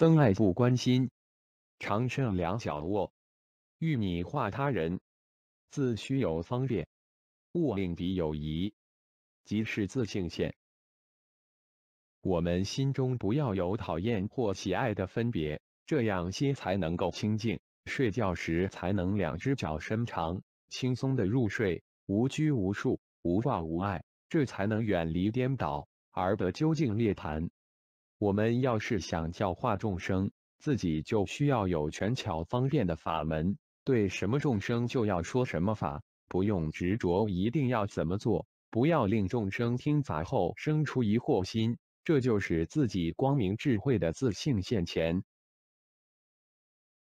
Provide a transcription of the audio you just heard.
增爱不关心，常胜两脚卧，欲拟化他人，自须有方便，勿令彼有疑，即是自性现。我们心中不要有讨厌或喜爱的分别，这样心才能够清净。睡觉时才能两只脚伸长，轻松的入睡，无拘无束，无挂无碍，这才能远离颠倒，而得究竟涅盘。我们要是想教化众生，自己就需要有权巧方便的法门，对什么众生就要说什么法，不用执着一定要怎么做，不要令众生听法后生出疑惑心，这就是自己光明智慧的自信现前。